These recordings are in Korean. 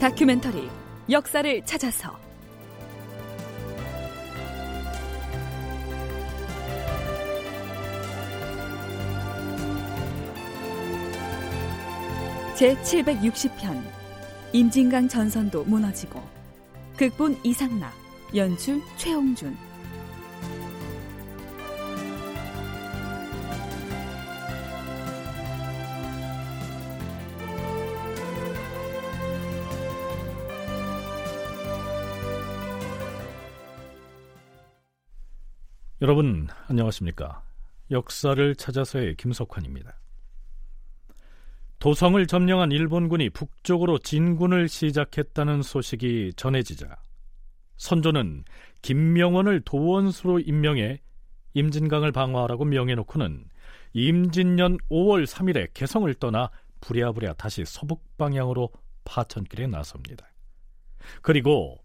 다큐멘터리 역사를 찾아서. 제 760편 임진강 전선도 무너지고 극본 이상락 연출 최홍준 여러분 안녕하십니까? 역사를 찾아서의 김석환입니다. 도성을 점령한 일본군이 북쪽으로 진군을 시작했다는 소식이 전해지자 선조는 김명원을 도원수로 임명해 임진강을 방어하라고 명해놓고는 임진년 5월 3일에 개성을 떠나 부랴부랴 다시 서북 방향으로 파천길에 나섭니다. 그리고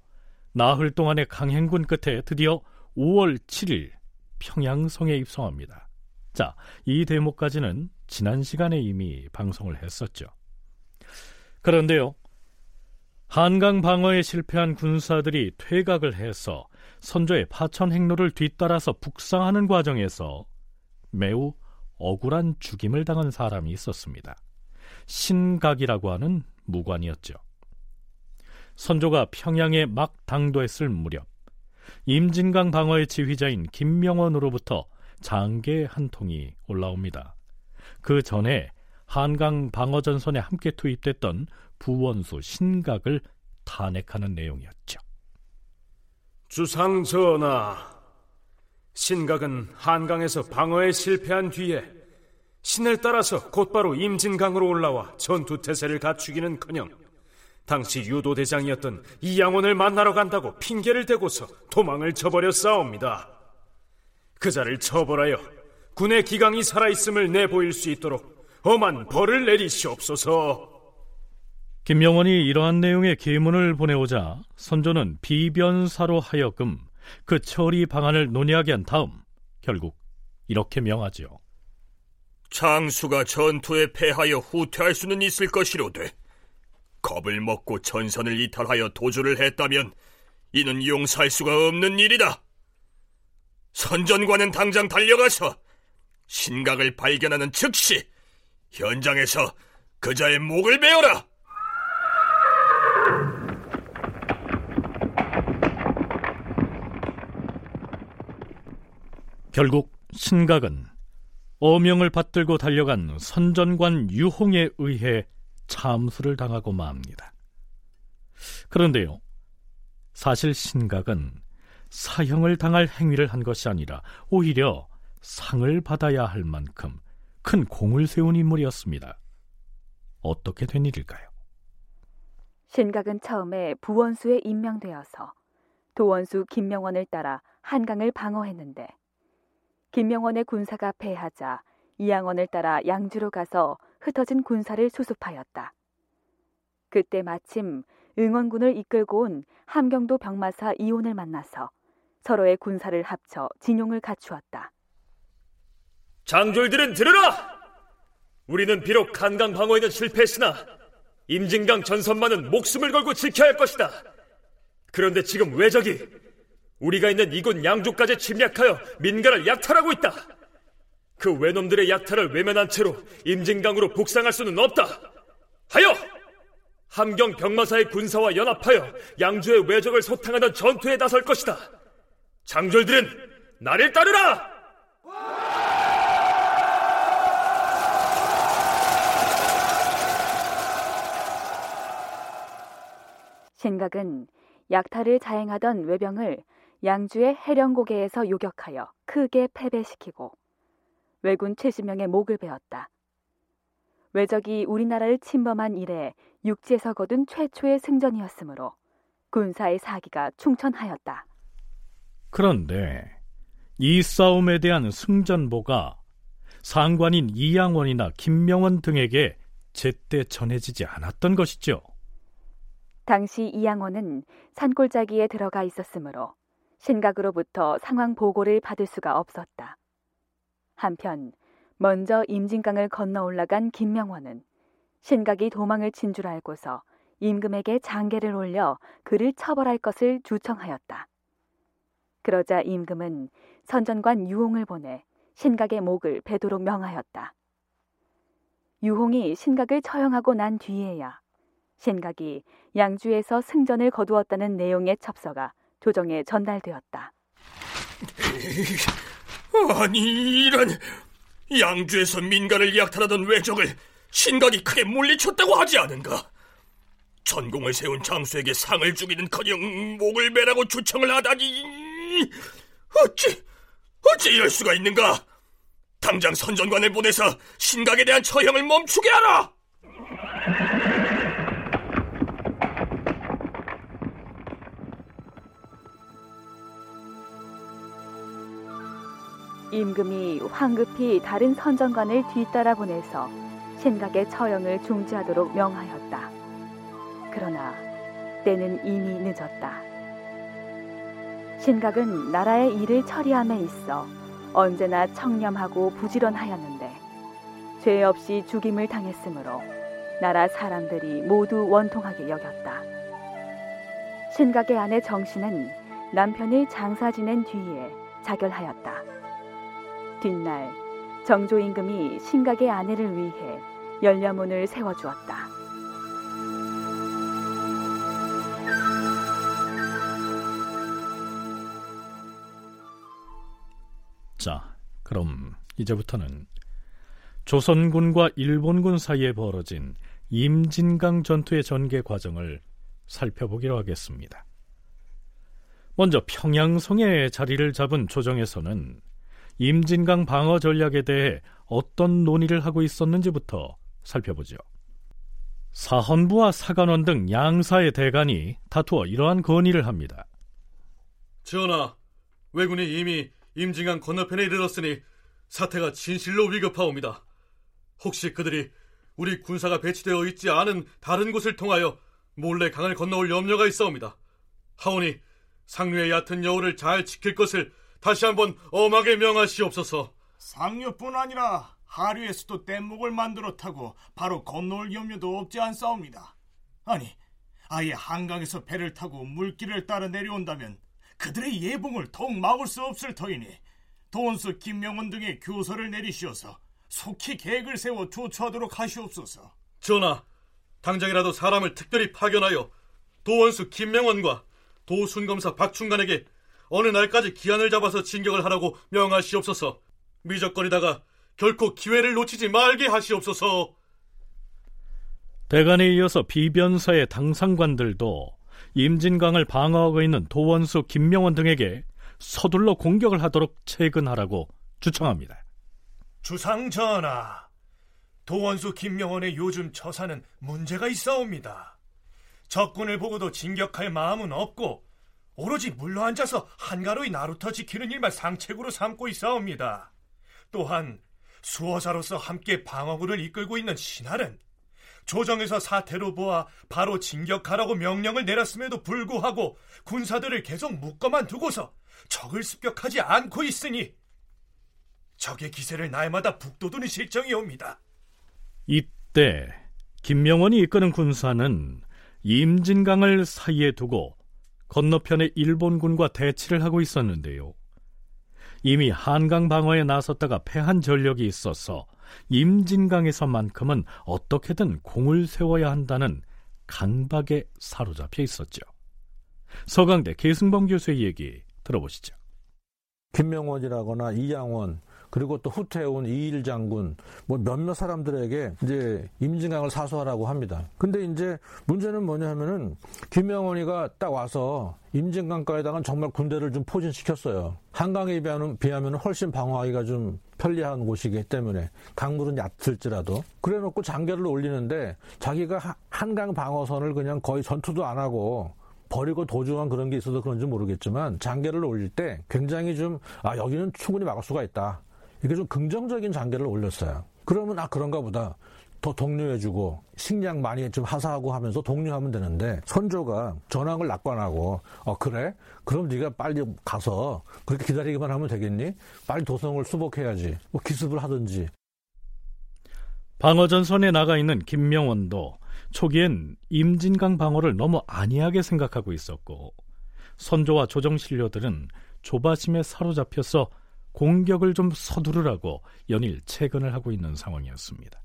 나흘 동안의 강행군 끝에 드디어 5월 7일 평양성에 입성합니다. 자, 이 대목까지는 지난 시간에 이미 방송을 했었죠. 그런데요, 한강 방어에 실패한 군사들이 퇴각을 해서 선조의 파천 행로를 뒤따라서 북상하는 과정에서 매우 억울한 죽임을 당한 사람이 있었습니다. 신각이라고 하는 무관이었죠. 선조가 평양에 막 당도했을 무렵 임진강 방어의 지휘자인 김명원으로부터 장계 한 통이 올라옵니다. 그 전에 한강 방어 전선에 함께 투입됐던 부원수 신각을 탄핵하는 내용이었죠. 주상 전하, 신각은 한강에서 방어에 실패한 뒤에 신을 따라서 곧바로 임진강으로 올라와 전투 태세를 갖추기는커녕 당시 유도대장이었던 이양원을 만나러 간다고 핑계를 대고서 도망을 쳐버려 싸웁니다. 그자를 처벌하여 군의 기강이 살아있음을 내보일 수 있도록 엄한 벌을 내리시옵소서. 김명원이 이러한 내용의 계문을 보내오자 선조는 비변사로 하여금 그 처리 방안을 논의하게 한 다음 결국 이렇게 명하지요. 장수가 전투에 패하여 후퇴할 수는 있을 것이로되 겁을 먹고 전선을 이탈하여 도주를 했다면 이는 용서할 수가 없는 일이다. 선전관은 당장 달려가서 신각을 발견하는 즉시 현장에서 그자의 목을 베어라. 결국 신각은 어명을 받들고 달려간 선전관 유홍에 의해 참수를 당하고 맙니다. 그런데요, 사실 신각은 사형을 당할 행위를 한 것이 아니라 오히려 상을 받아야 할 만큼 큰 공을 세운 인물이었습니다. 어떻게 된 일일까요? 신각은 처음에 부원수에 임명되어서 도원수 김명원을 따라 한강을 방어했는데 김명원의 군사가 패하자 이양원을 따라 양주로 가서 흩어진 군사를 수습하였다. 그때 마침 응원군을 이끌고 온 함경도 병마사 이온을 만나서 서로의 군사를 합쳐 진용을 갖추었다. 장졸들은 들으라! 우리는 비록 한강 방어에는 실패했으나 임진강 전선만은 목숨을 걸고 지켜야 할 것이다. 그런데 지금 왜적이 우리가 있는 이곳 양주까지 침략하여 민가를 약탈하고 있다. 그 외놈들의 약탈을 외면한 채로 임진강으로 북상할 수는 없다. 하여 함경 병마사의 군사와 연합하여 양주의 외적을 소탕하던 전투에 나설 것이다. 장졸들은 나를 따르라! 신각은 약탈을 자행하던 외병을 양주의 해령고개에서 요격하여 크게 패배시키고 왜군 최지명의 목을 베었다. 왜적이 우리나라를 침범한 이래 육지에서 거둔 최초의 승전이었으므로 군사의 사기가 충천하였다. 그런데 이 싸움에 대한 승전보가 상관인 이양원이나 김명원 등에게 제때 전해지지 않았던 것이죠. 당시 이양원은 산골짜기에 들어가 있었으므로 신각으로부터 상황 보고를 받을 수가 없었다. 한편 먼저 임진강을 건너 올라간 김명원은 신각이 도망을 친 줄 알고서 임금에게 장계를 올려 그를 처벌할 것을 주청하였다. 그러자 임금은 선전관 유홍을 보내 신각의 목을 베도록 명하였다. 유홍이 신각을 처형하고 난 뒤에야 신각이 양주에서 승전을 거두었다는 내용의 첩서가 조정에 전달되었다. 아니 이런 양주에서 민가를 약탈하던 외적을 신각이 크게 물리쳤다고 하지 않은가? 전공을 세운 장수에게 상을 주기는커녕 목을 매라고 주청을 하다니 어찌 어찌 이럴 수가 있는가? 당장 선전관을 보내서 신각에 대한 처형을 멈추게 하라! 임금이 황급히 다른 선전관을 뒤따라 보내서 신각의 처형을 중지하도록 명하였다. 그러나 때는 이미 늦었다. 신각은 나라의 일을 처리함에 있어 언제나 청렴하고 부지런하였는데 죄 없이 죽임을 당했으므로 나라 사람들이 모두 원통하게 여겼다. 신각의 아내 정신은 남편을 장사 지낸 뒤에 자결하였다. 뒷날 정조 임금이 신각의 아내를 위해 열려문을 세워주었다. 자, 그럼 이제부터는 조선군과 일본군 사이에 벌어진 임진강 전투의 전개 과정을 살펴보기로 하겠습니다. 먼저 평양성에 자리를 잡은 조정에서는 임진강 방어 전략에 대해 어떤 논의를 하고 있었는지부터 살펴보죠. 사헌부와 사관원 등 양사의 대간이 다투어 이러한 건의를 합니다. 전하, 왜군이 이미 임진강 건너편에 이르렀으니 사태가 진실로 위급하옵니다. 혹시 그들이 우리 군사가 배치되어 있지 않은 다른 곳을 통하여 몰래 강을 건너올 염려가 있어옵니다. 하오니 상류의 얕은 여우를 잘 지킬 것을 다시 한번 엄하게 명하시옵소서. 상류뿐 아니라 하류에서도 뗏목을 만들어 타고 바로 건너올 염려도 없지 않사옵니다. 아니, 아예 한강에서 배를 타고 물길을 따라 내려온다면 그들의 예봉을 더욱 막을 수 없을 터이니 도원수 김명원 등의 교서를 내리시어서 속히 계획을 세워 조처하도록 하시옵소서. 전하, 당장이라도 사람을 특별히 파견하여 도원수 김명원과 도순검사 박충간에게 어느 날까지 기한을 잡아서 진격을 하라고 명하시옵소서. 미적거리다가 결코 기회를 놓치지 말게 하시옵소서. 대간에 이어서 비변사의 당상관들도 임진강을 방어하고 있는 도원수 김명원 등에게 서둘러 공격을 하도록 체근하라고 주청합니다. 주상 전하, 도원수 김명원의 요즘 처사는 문제가 있사옵니다. 적군을 보고도 진격할 마음은 없고 오로지 물러 앉아서 한가로이 나루터 지키는 일만 상책으로 삼고 있사옵니다. 또한 수호자로서 함께 방어군을 이끌고 있는 신하는 조정에서 사태로 보아 바로 진격하라고 명령을 내렸음에도 불구하고 군사들을 계속 묶어만 두고서 적을 습격하지 않고 있으니 적의 기세를 날마다 북돋우는 실정이 옵니다. 이때 김명원이 이끄는 군사는 임진강을 사이에 두고 건너편의 일본군과 대치를 하고 있었는데요. 이미 한강 방어에 나섰다가 패한 전력이 있어서 임진강에서만큼은 어떻게든 공을 세워야 한다는 강박에 사로잡혀 있었죠. 서강대 계승범 교수의 얘기 들어보시죠. 김명원이라거나 이양원 그리고 또 후퇴해 온 이일 장군 뭐 몇몇 사람들에게 이제 임진강을 사수하라고 합니다. 근데 이제 문제는 뭐냐 하면은 김명원이가 딱 와서 임진강가에다가 정말 군대를 좀 포진시켰어요. 한강에 비하면, 비하면 훨씬 방어하기가 좀 편리한 곳이기 때문에 강물은 얕을지라도 그래 놓고 장계를 올리는데 자기가 한강 방어선을 그냥 거의 전투도 안 하고 버리고 도주한 그런 게 있어서 그런지 모르겠지만 장계를 올릴 때 굉장히 좀 아 여기는 충분히 막을 수가 있다 이게 좀 긍정적인 장계를 올렸어요. 그러면 아 그런가 보다. 더 독려해주고 식량 많이 좀 하사하고 하면서 독려하면 되는데 선조가 전황을 낙관하고 어 그래 그럼 네가 빨리 가서 그렇게 기다리기만 하면 되겠니 빨리 도성을 수복해야지 뭐 기습을 하든지 방어전선에 나가 있는 김명원도 초기엔 임진강 방어를 너무 안이하게 생각하고 있었고 선조와 조정신료들은 조바심에 사로잡혀서 공격을 좀 서두르라고 연일 채근을 하고 있는 상황이었습니다.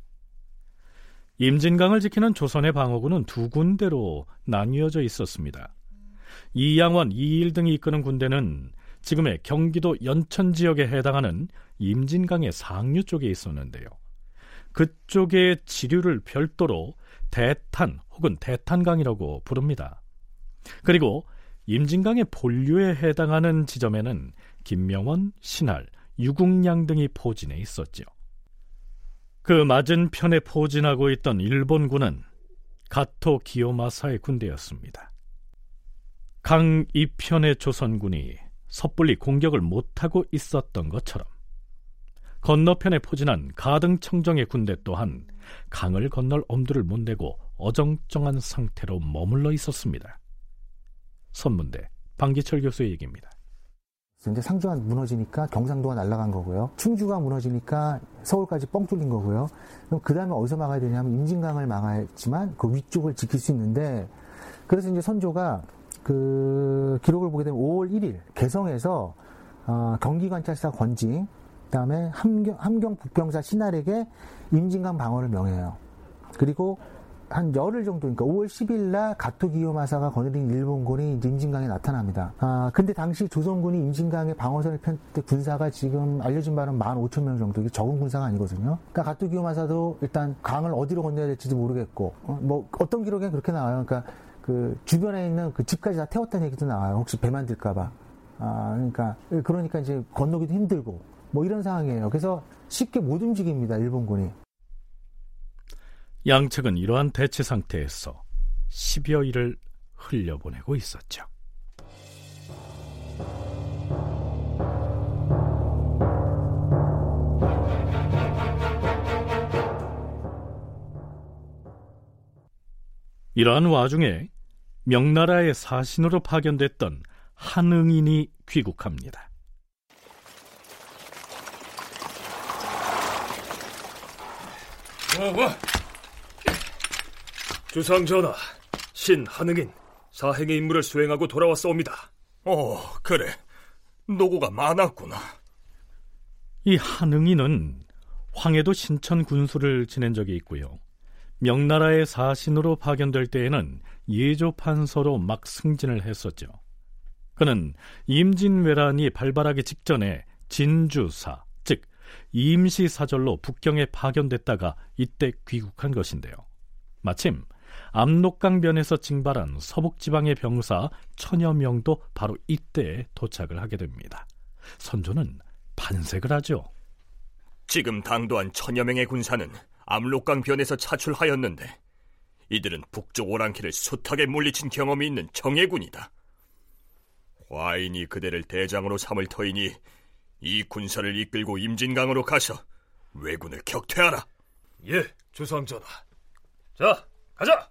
임진강을 지키는 조선의 방어군은 두 군데로 나뉘어져 있었습니다. 이양원, 이일 등이 이끄는 군대는 지금의 경기도 연천 지역에 해당하는 임진강의 상류 쪽에 있었는데요. 그쪽의 지류를 별도로 대탄 혹은 대탄강이라고 부릅니다. 그리고 임진강의 본류에 해당하는 지점에는 김명원, 신할, 유국량 등이 포진해 있었죠. 그 맞은편에 포진하고 있던 일본군은 가토 기요마사의 군대였습니다. 강 이편의 조선군이 섣불리 공격을 못하고 있었던 것처럼 건너편에 포진한 가등청정의 군대 또한 강을 건널 엄두를 못 내고 어정쩡한 상태로 머물러 있었습니다. 선문대 방기철 교수의 얘기입니다. 이제 상주가 무너지니까 경상도가 날아간 거고요. 충주가 무너지니까 서울까지 뻥 뚫린 거고요. 그럼 그 다음에 어디서 막아야 되냐면 임진강을 막아야지만 그 위쪽을 지킬 수 있는데 그래서 이제 선조가 그 기록을 보게 되면 5월 1일 개성에서 어, 경기관찰사 권징 그다음에 함경, 함경 북병사 신할에게 임진강 방어를 명해요. 그리고 한 열흘 정도, 그러니까 5월 10일 날 가토 기요마사가 거느린 일본군이 임진강에 나타납니다. 아, 근데 당시 조선군이 임진강에 방어선을 펼때 군사가 지금 알려진 바는 15,000명 정도, 이게 적은 군사가 아니거든요. 그러니까 가토 기요마사도 일단 강을 어디로 건너야 될지도 모르겠고, 어, 뭐 어떤 기록에 그렇게 나와요. 그러니까 그 주변에 있는 그 집까지 다 태웠다는 얘기도 나와요. 혹시 배 만들까봐. 아, 그러니까, 그러니까 이제 건너기도 힘들고, 뭐 이런 상황이에요. 그래서 쉽게 못 움직입니다. 일본군이. 양측은 이러한 대치 상태에서 10여 일을 흘려보내고 있었죠. 이러한 와중에 명나라의 사신으로 파견됐던 한응인이 귀국합니다. 뭐, 뭐. 주상 전하, 신 한응인 사행의 임무를 수행하고 돌아왔사옵니다. 어, 그래. 노고가 많았구나. 이 한응인은 황해도 신천 군수를 지낸 적이 있고요. 명나라의 사신으로 파견될 때에는 예조 판서로 막 승진을 했었죠. 그는 임진왜란이 발발하기 직전에 진주사, 즉 임시사절로 북경에 파견됐다가 이때 귀국한 것인데요. 마침 압록강변에서 징발한 서북지방의 병사 천여 명도 바로 이때에 도착을 하게 됩니다. 선조는 반색을 하죠. 지금 당도한 천여 명의 군사는 압록강 변에서 차출하였는데 이들은 북쪽 오랑캐를 숱하게 물리친 경험이 있는 정예군이다. 화인이 그대를 대장으로 삼을 터이니 이 군사를 이끌고 임진강으로 가서 왜군을 격퇴하라. 예, 주상전하. 자, 가자!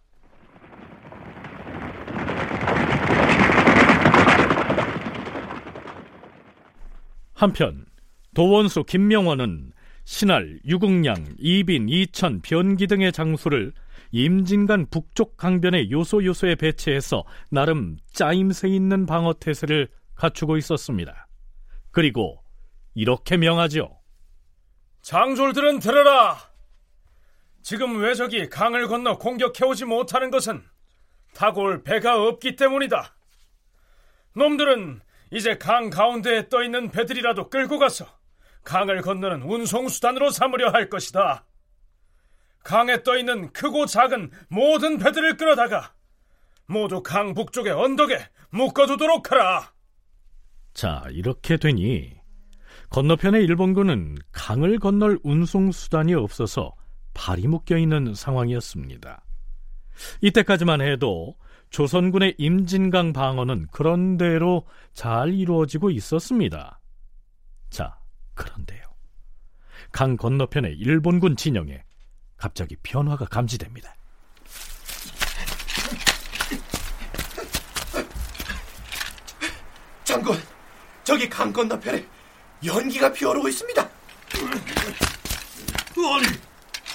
한편 도원수 김명원은 신할, 유국량, 이빈, 이천, 변기 등의 장수를 임진간 북쪽 강변의 요소 요소에 배치해서 나름 짜임새 있는 방어 태세를 갖추고 있었습니다. 그리고 이렇게 명하죠. 장졸들은 들어라. 지금 왜적이 강을 건너 공격해오지 못하는 것은 올 배가 없기 때문이다. 놈들은 이제 강 가운데에 떠 있는 배들이라도 끌고 가서 강을 건너는 운송수단으로 삼으려 할 것이다. 강에 떠 있는 크고 작은 모든 배들을 끌어다가 모두 강 북쪽의 언덕에 묶어두도록 하라. 자, 이렇게 되니 건너편의 일본군은 강을 건널 운송수단이 없어서 발이 묶여 있는 상황이었습니다. 이때까지만 해도 조선군의 임진강 방어는 그런대로 잘 이루어지고 있었습니다. 자, 그런데요. 강 건너편의 일본군 진영에 갑자기 변화가 감지됩니다. 장군, 저기 강 건너편에 연기가 피어오르고 있습니다. 아니,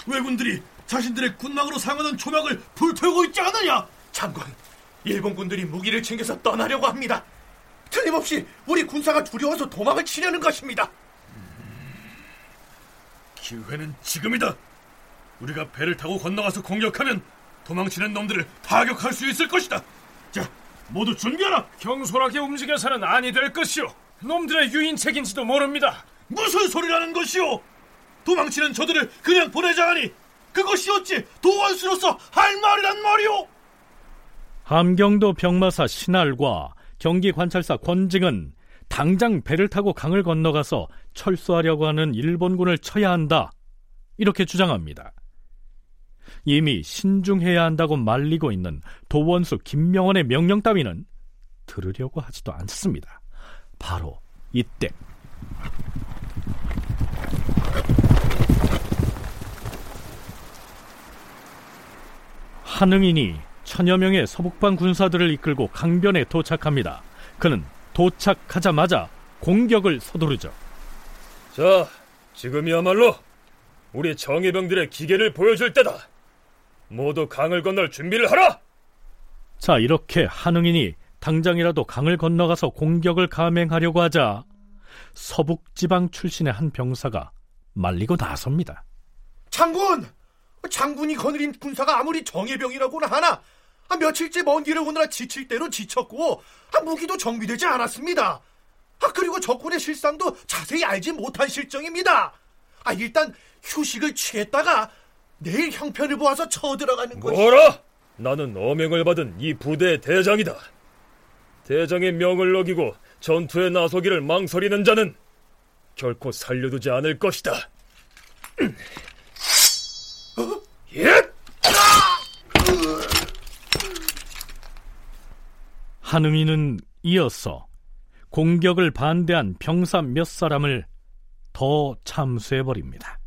왜군들이 자신들의 군망으로 사용하는 조막을 불태우고 있지 않느냐? 장군, 일본군들이 무기를 챙겨서 떠나려고 합니다. 틀림없이 우리 군사가 두려워서 도망을 치려는 것입니다. 기회는 지금이다. 우리가 배를 타고 건너가서 공격하면 도망치는 놈들을 타격할 수 있을 것이다. 자, 모두 준비하라. 경솔하게 움직여서는 아니 될 것이오. 놈들의 유인책인지도 모릅니다. 무슨 소리라는 것이오? 도망치는 저들을 그냥 보내자 하니 그것이 어찌 도원수로서 할 말이란 말이오? 함경도 병마사 신할과 경기 관찰사 권징은 당장 배를 타고 강을 건너가서 철수하려고 하는 일본군을 쳐야 한다. 이렇게 주장합니다. 이미 신중해야 한다고 말리고 있는 도원수 김명원의 명령 따위는 들으려고 하지도 않습니다. 바로 이때 한응인이 천여 명의 서북방 군사들을 이끌고 강변에 도착합니다. 그는 도착하자마자 공격을 서두르죠. 자, 지금이야말로 우리 정예병들의 기계를 보여줄 때다. 모두 강을 건널 준비를 하라! 자, 이렇게 한응인이 당장이라도 강을 건너가서 공격을 감행하려고 하자 서북지방 출신의 한 병사가 말리고 나섭니다. 장군! 장군이 거느린 군사가 아무리 정예병이라고나 하나 아, 며칠째 먼 길을 오느라 지칠 대로 지쳤고 아, 무기도 정비되지 않았습니다. 아, 그리고 적군의 실상도 자세히 알지 못한 실정입니다. 아, 일단 휴식을 취했다가 내일 형편을 보아서 쳐들어가는 것이... 뭐라? 나는 어명을 받은 이 부대의 대장이다. 대장의 명을 어기고 전투에 나서기를 망설이는 자는 결코 살려두지 않을 것이다. 어? 예! 한응이는 이어서 공격을 반대한 병사 몇 사람을 더 참수해버립니다.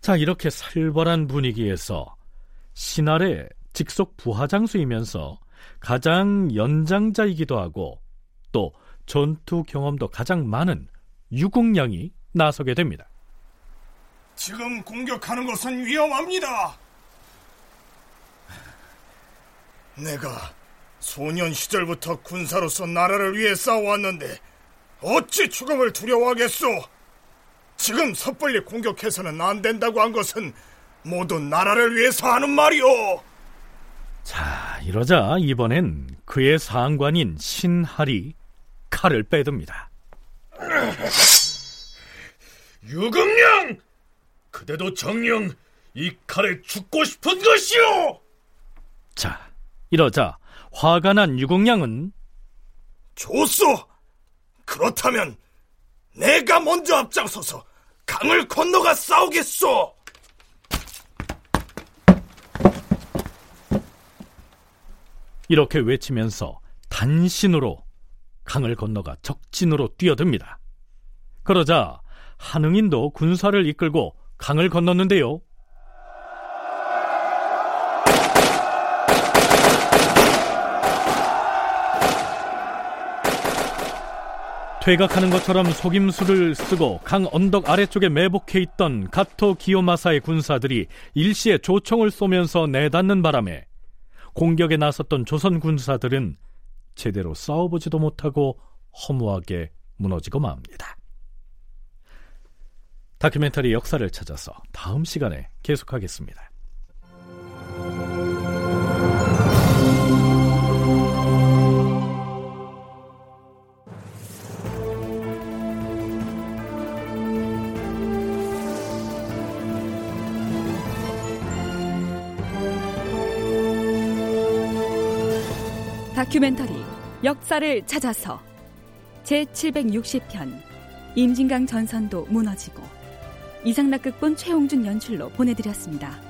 자, 이렇게 살벌한 분위기에서 신할의 직속 부하장수이면서 가장 연장자이기도 하고 또 전투 경험도 가장 많은 유국량이 나서게 됩니다. 지금 공격하는 것은 위험합니다. 내가 소년 시절부터 군사로서 나라를 위해 싸워왔는데 어찌 죽음을 두려워하겠소? 지금 섣불리 공격해서는 안 된다고 한 것은 모두 나라를 위해서 하는 말이오. 자, 이러자 이번엔 그의 상관인 신할이 칼을 빼듭니다. 유금령! 그대도 정령 이 칼에 죽고 싶은 것이오! 자, 이러자 화가 난 유공양은 좋소! 그렇다면 내가 먼저 앞장서서 강을 건너가 싸우겠소! 이렇게 외치면서 단신으로 강을 건너가 적진으로 뛰어듭니다. 그러자 한응인도 군사를 이끌고 강을 건넜는데요. 퇴각하는 것처럼 속임수를 쓰고 강 언덕 아래쪽에 매복해 있던 가토 기요마사의 군사들이 일시에 조총을 쏘면서 내닫는 바람에 공격에 나섰던 조선 군사들은 제대로 싸워보지도 못하고 허무하게 무너지고 맙니다. 다큐멘터리 역사를 찾아서 다음 시간에 계속하겠습니다. 다큐멘터리 역사를 찾아서 제760편 임진강 전선도 무너지고 이상락극본 최홍준 연출로 보내드렸습니다.